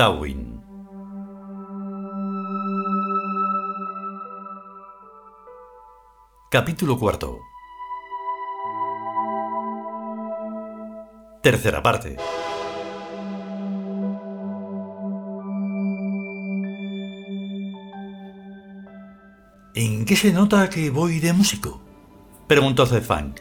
Tawin. Capítulo cuarto. Tercera parte. ¿En qué se nota que voy de músico? preguntó Zefang.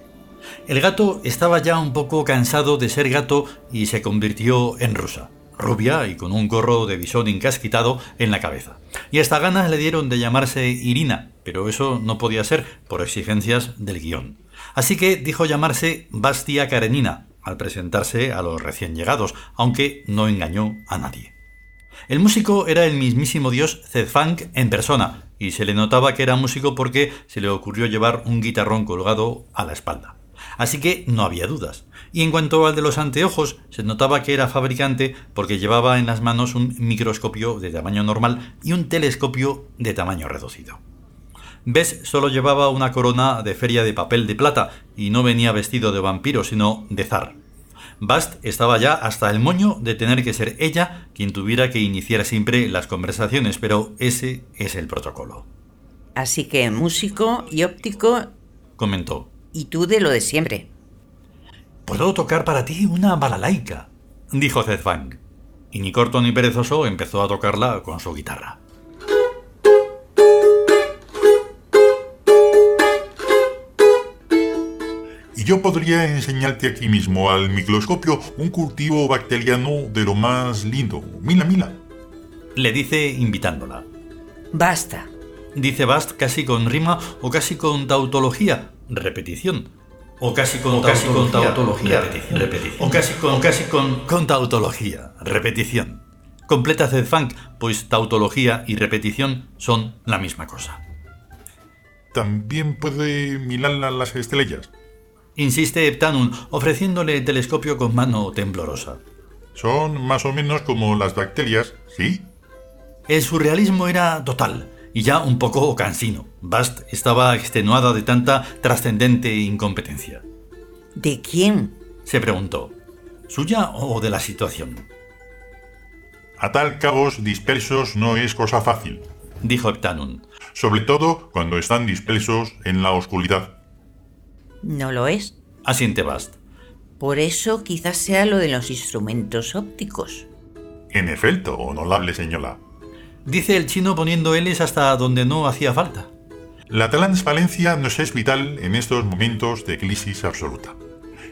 El gato estaba ya un poco cansado de ser gato y se convirtió en rusa, rubia y con un gorro de bisón encasquitado en la cabeza. Y hasta ganas le dieron de llamarse Irina, pero eso no podía ser por exigencias del guion. Así que dijo llamarse Bastia Karenina al presentarse a los recién llegados, aunque no engañó a nadie. El músico era el mismísimo dios Zedfang en persona, y se le notaba que era músico porque se le ocurrió llevar un guitarrón colgado a la espalda. Así que no había dudas. Y en cuanto al de los anteojos, se notaba que era fabricante porque llevaba en las manos un microscopio de tamaño normal y un telescopio de tamaño reducido. Bess solo llevaba una corona de feria de papel de plata y no venía vestido de vampiro, sino de zar. Bast estaba ya hasta el moño de tener que ser ella quien tuviera que iniciar siempre las conversaciones, pero ese es el protocolo. Así que músico y óptico, Comentó. Y tú de lo de siempre. Puedo tocar para ti una balalaica, dijo Zedfang. Y ni corto ni perezoso empezó a tocarla con su guitarra. Y yo podría enseñarte aquí mismo al microscopio un cultivo bacteriano de lo más lindo. Mila, mila. Le dice invitándola. Basta. Dice Bast casi con rima o casi con tautología, repetición. O casi con, casi con tautología, tautología, repetición. repetición. O casi con, o casi con, con tautología, repetición. Completa Zedfunk, pues tautología y repetición son la misma cosa. También puede milarla las estrellas. Insiste Heptanum, ofreciéndole el telescopio con mano temblorosa. Son más o menos como las bacterias, ¿sí? El surrealismo era total y ya un poco cansino. Bast estaba extenuada de tanta trascendente incompetencia. ¿De quién? Se preguntó. ¿Suya o de la situación? Atar cabos dispersos no es cosa fácil, Dijo Heptanum. sobre todo cuando están dispersos en la oscuridad. No lo es. Asiente Bast. Por eso quizás sea lo de los instrumentos ópticos. En efecto, honorable señora. Dice el chino poniendo L's hasta donde no hacía falta. La transparencia nos es vital en estos momentos de crisis absoluta.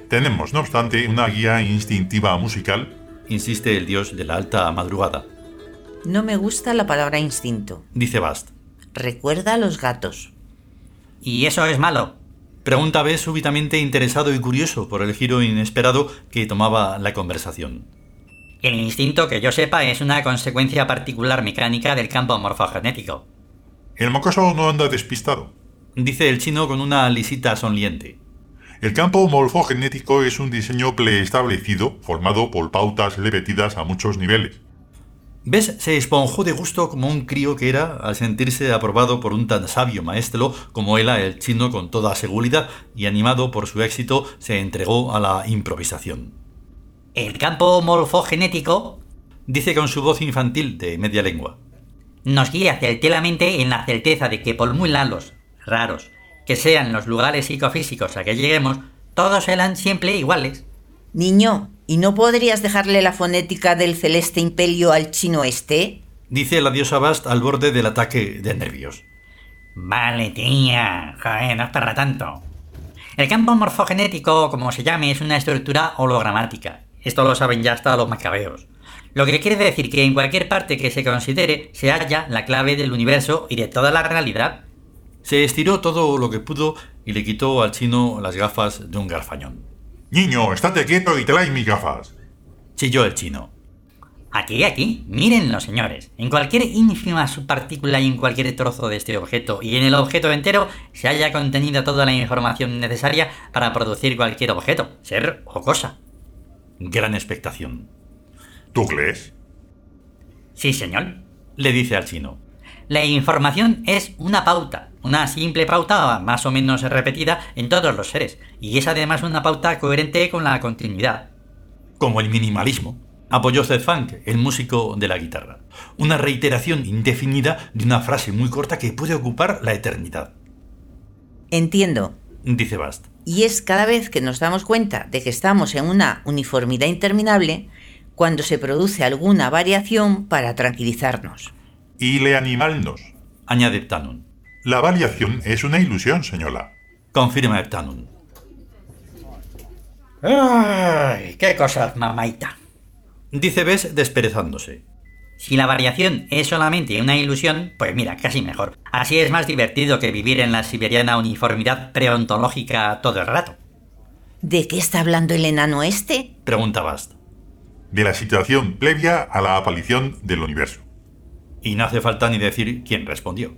Tenemos, no obstante, una guía instintiva musical Insiste el dios de la alta madrugada. No me gusta la palabra instinto. Dice Bast. Recuerda a los gatos. ¿Y eso es malo? Pregunta B súbitamente interesado y curioso por el giro inesperado que tomaba la conversación. El instinto, que yo sepa, es una consecuencia particular mecánica del campo morfogenético. El mocoso no anda despistado. Dice el chino con una lisita sonriente. El campo morfogenético es un diseño preestablecido formado por pautas repetidas a muchos niveles. ¿Ves? Se esponjó de gusto como un crío que era al sentirse aprobado por un tan sabio maestro como era el chino con toda seguridad y animado por su éxito se entregó a la improvisación. El campo morfogenético Dice con su voz infantil de media lengua. nos guía certeramente en la certeza de que por muy lalos, raros, que sean los lugares psicofísicos a que lleguemos, todos serán siempre iguales. Niño, ¿y no podrías dejarle la fonética del celeste imperio al chino este? Dice la diosa Bast al borde del ataque de nervios. Vale, tía. Joder, no es para tanto. El campo morfogenético, como se llame, es una estructura hologramática. Esto lo saben ya hasta los macabeos. Lo que quiere decir que en cualquier parte que se considere se halla la clave del universo y de toda la realidad. Se estiró todo lo que pudo y le quitó al chino las gafas de un garfañón. Niño, estate quieto y trae mis gafas. Chilló el chino. Aquí, aquí, mírenlo, señores. En cualquier ínfima subpartícula y en cualquier trozo de este objeto y en el objeto entero se haya contenido toda la información necesaria para producir cualquier objeto, ser o cosa. Gran expectación. ¿Tú crees? Sí, señor. Le dice al chino. La información es una pauta, una simple pauta más o menos repetida en todos los seres, y es además una pauta coherente con la continuidad. Como el minimalismo. Apoyó Zed Funk, el músico de la guitarra. Una reiteración indefinida de una frase muy corta que puede ocupar la eternidad. Entiendo. Dice Bast. Y es cada vez que nos damos cuenta de que estamos en una uniformidad interminable cuando se produce alguna variación para tranquilizarnos. Y le animalnos. Añade Ptanun. La variación es una ilusión, señora. Confirma Ptanun. ¡Ay! ¡Qué cosas, mamaita! Dice Bes desperezándose. Si la variación es solamente una ilusión, pues mira, casi mejor. Así es más divertido que vivir en la siberiana uniformidad preontológica todo el rato. ¿De qué está hablando el enano este? Pregunta Bast. De la situación previa a la aparición del universo. Y no hace falta ni decir quién respondió.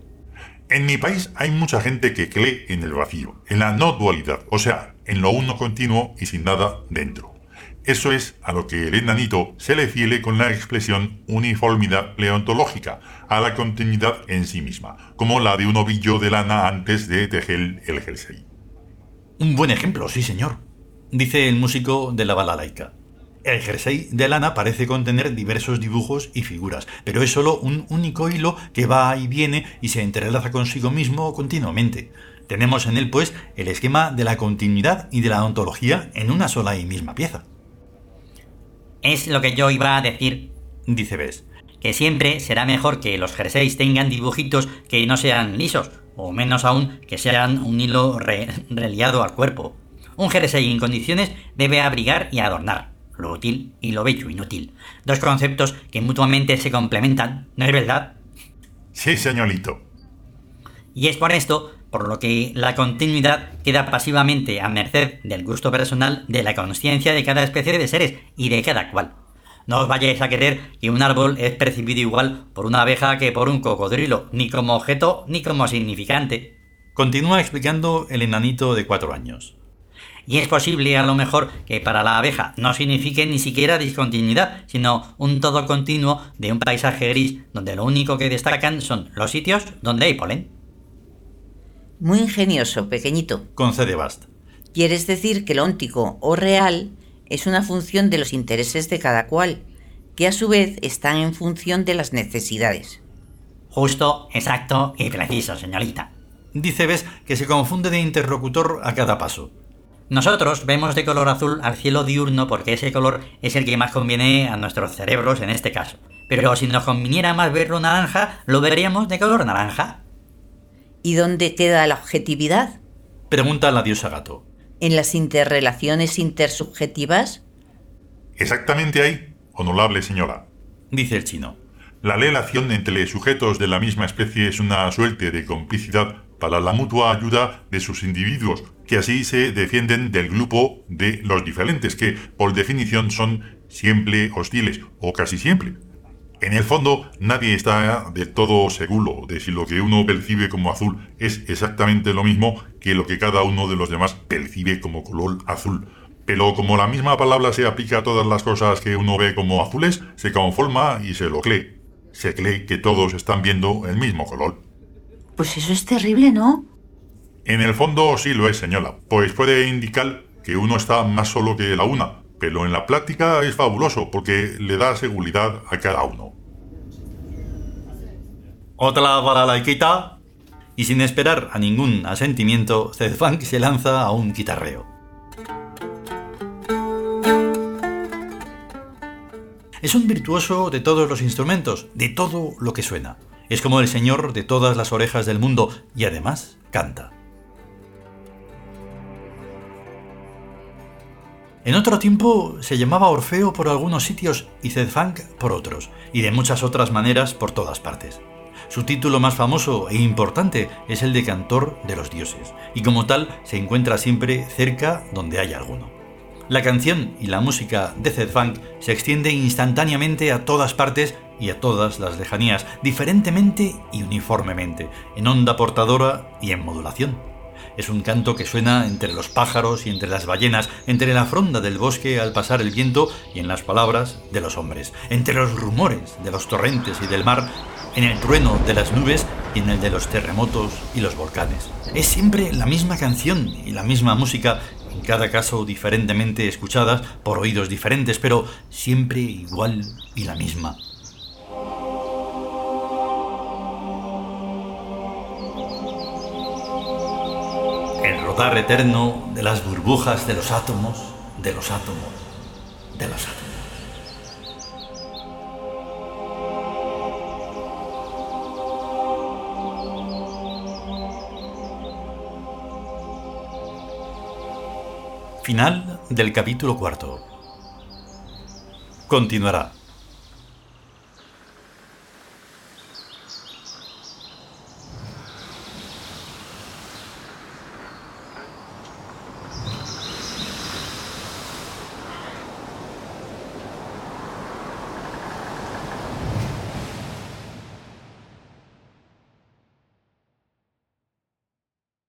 En mi país hay mucha gente que cree en el vacío, en la no dualidad, o sea, en lo uno continuo y sin nada dentro. Eso es a lo que el enanito se le fiele con la expresión uniformidad pleontológica, a la continuidad en sí misma, como la de un ovillo de lana antes de tejer el jersey. Un buen ejemplo, sí señor, dice el músico de la balalaica. El jersey de lana parece contener diversos dibujos y figuras, pero es solo un único hilo que va y viene y se entrelaza consigo mismo continuamente. Tenemos en él, pues, el esquema de la continuidad y de la ontología en una sola y misma pieza. Es lo que yo iba a decir, dice Bess. Que siempre será mejor que los jerseys tengan dibujitos que no sean lisos, o menos aún que sean un hilo reliado al cuerpo. Un jersey en condiciones debe abrigar y adornar, lo útil y lo bello inútil. Dos conceptos que mutuamente se complementan, ¿no es verdad? Sí, señorito. Y es por esto por lo que la continuidad queda pasivamente a merced del gusto personal de la conciencia de cada especie de seres y de cada cual. No os vayáis a querer que un árbol es percibido igual por una abeja que por un cocodrilo, ni como objeto ni como significante. Continúa explicando el enanito de cuatro años. Y es posible a lo mejor que para la abeja no signifique ni siquiera discontinuidad, sino un todo continuo de un paisaje gris donde lo único que destacan son los sitios donde hay polen. Muy ingenioso, pequeñito. Concede Bast. Quieres decir que lo óntico o real es una función de los intereses de cada cual, que a su vez están en función de las necesidades. Justo, exacto y preciso, señorita. Dice Bes que se confunde de interlocutor a cada paso. Nosotros vemos de color azul al cielo diurno porque ese color es el que más conviene a nuestros cerebros en este caso. Pero si nos conviniera más verlo naranja, lo veríamos de color naranja. ¿Y dónde queda la objetividad? Pregunta la diosa gato. ¿En las interrelaciones intersubjetivas? Exactamente ahí, honorable señora. Dice el chino. La relación entre sujetos de la misma especie es una suerte de complicidad para la mutua ayuda de sus individuos, que así se defienden del grupo de los diferentes, que por definición son siempre hostiles, o casi siempre. En el fondo, nadie está del todo seguro de si lo que uno percibe como azul es exactamente lo mismo que lo que cada uno de los demás percibe como color azul. Pero como la misma palabra se aplica a todas las cosas que uno ve como azules, se conforma y se lo cree. Se cree que todos están viendo el mismo color. Pues eso es terrible, ¿no? En el fondo sí lo es, señora, pues puede indicar que uno está más solo que la una, pero en la práctica es fabuloso porque le da seguridad a cada uno. Otra para la quita. Y sin esperar a ningún asentimiento, Zedfunk se lanza a un guitarreo. Es un virtuoso de todos los instrumentos, de todo lo que suena. Es como el señor de todas las orejas del mundo y además canta. En otro tiempo se llamaba Orfeo por algunos sitios y Zedfunk por otros, y de muchas otras maneras por todas partes. Su título más famoso e importante es el de Cantor de los Dioses, y como tal se encuentra siempre cerca donde hay alguno. La canción y la música de Zedfunk se extiende instantáneamente a todas partes y a todas las lejanías, diferentemente y uniformemente, en onda portadora y en modulación. Es un canto que suena entre los pájaros y entre las ballenas, entre la fronda del bosque al pasar el viento y en las palabras de los hombres, entre los rumores de los torrentes y del mar, en el trueno de las nubes y en el de los terremotos y los volcanes. Es siempre la misma canción y la misma música en cada caso diferentemente escuchadas por oídos diferentes, pero siempre igual y la misma. El rodar eterno de las burbujas de los átomos, de los átomos, de los átomos. Final del capítulo cuarto. Continuará.